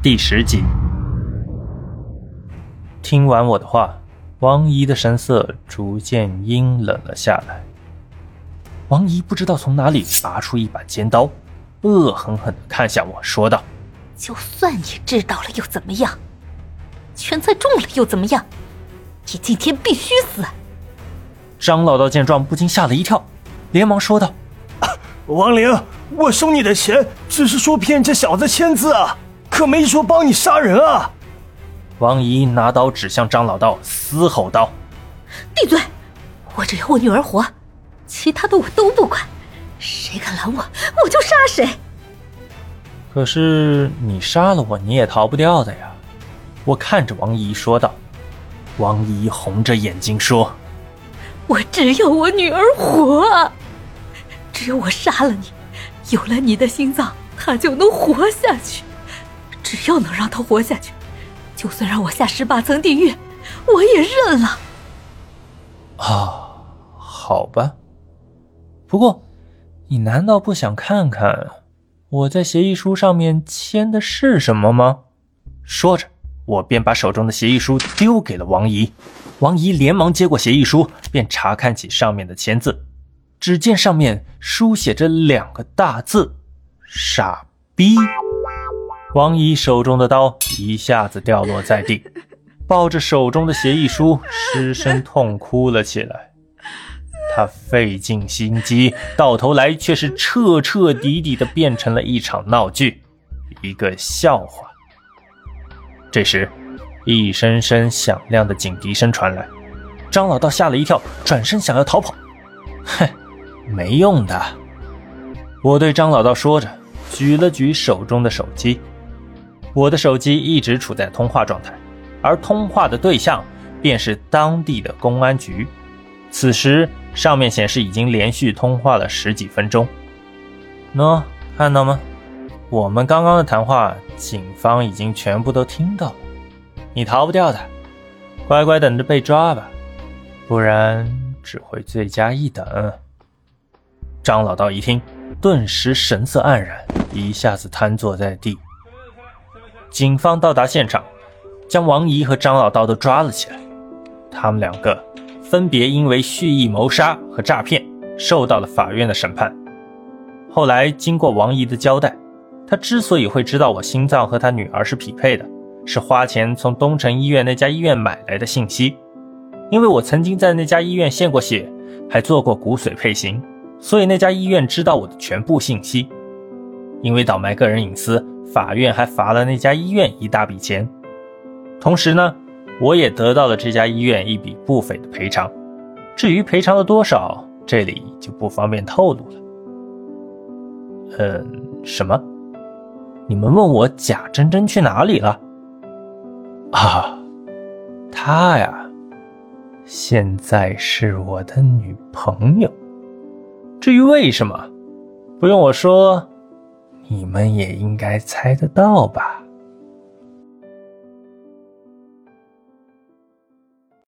第十集。听完我的话，王姨的神色逐渐阴冷了下来。王姨不知道从哪里拔出一把尖刀，恶狠狠的看向我说道：“就算你知道了又怎么样？拳再重了又怎么样？你今天必须死！”张老道见状不禁吓了一跳，连忙说道：“王玲，我收你的钱只是说骗这小子签字啊，可没说帮你杀人啊！”王姨拿刀指向张老道，嘶吼道：“闭嘴！我只要我女儿活。”其他的我都不管，谁敢拦我，我就杀谁。可是你杀了我，你也逃不掉的呀！我看着王姨说道。王姨红着眼睛说：“我只要我女儿活，只有我杀了你，有了你的心脏，她就能活下去。只要能让他活下去，就算让我下十八层地狱，我也认了。”啊，好吧。不过，你难道不想看看我在协议书上面签的是什么吗？说着，我便把手中的协议书丢给了王姨。王姨连忙接过协议书，便查看起上面的签字。只见上面书写着两个大字：“傻逼。”王姨手中的刀一下子掉落在地，抱着手中的协议书，失声痛哭了起来。他费尽心机，到头来却是彻彻底底的变成了一场闹剧，一个笑话。这时，一声声响亮的警笛声传来，张老道吓了一跳，转身想要逃跑。哼，没用的！我对张老道说着，举了举手中的手机。我的手机一直处在通话状态，而通话的对象便是当地的公安局。此时。上面显示已经连续通话了十几分钟，喏，看到吗？我们刚刚的谈话，警方已经全部都听到了。你逃不掉的，乖乖等着被抓吧，不然只会罪加一等。张老道一听，顿时神色黯然，一下子瘫坐在地。警方到达现场，将王姨和张老道都抓了起来，他们两个。分别因为蓄意谋杀和诈骗受到了法院的审判。后来经过王姨的交代，她之所以会知道我心脏和她女儿是匹配的，是花钱从东城医院那家医院买来的信息。因为我曾经在那家医院献过血，还做过骨髓配型，所以那家医院知道我的全部信息。因为倒卖个人隐私，法院还罚了那家医院一大笔钱。同时呢。我也得到了这家医院一笔不菲的赔偿，至于赔偿了多少，这里就不方便透露了。嗯，什么？你们问我贾珍珍去哪里了？啊，她呀，现在是我的女朋友。至于为什么，不用我说，你们也应该猜得到吧。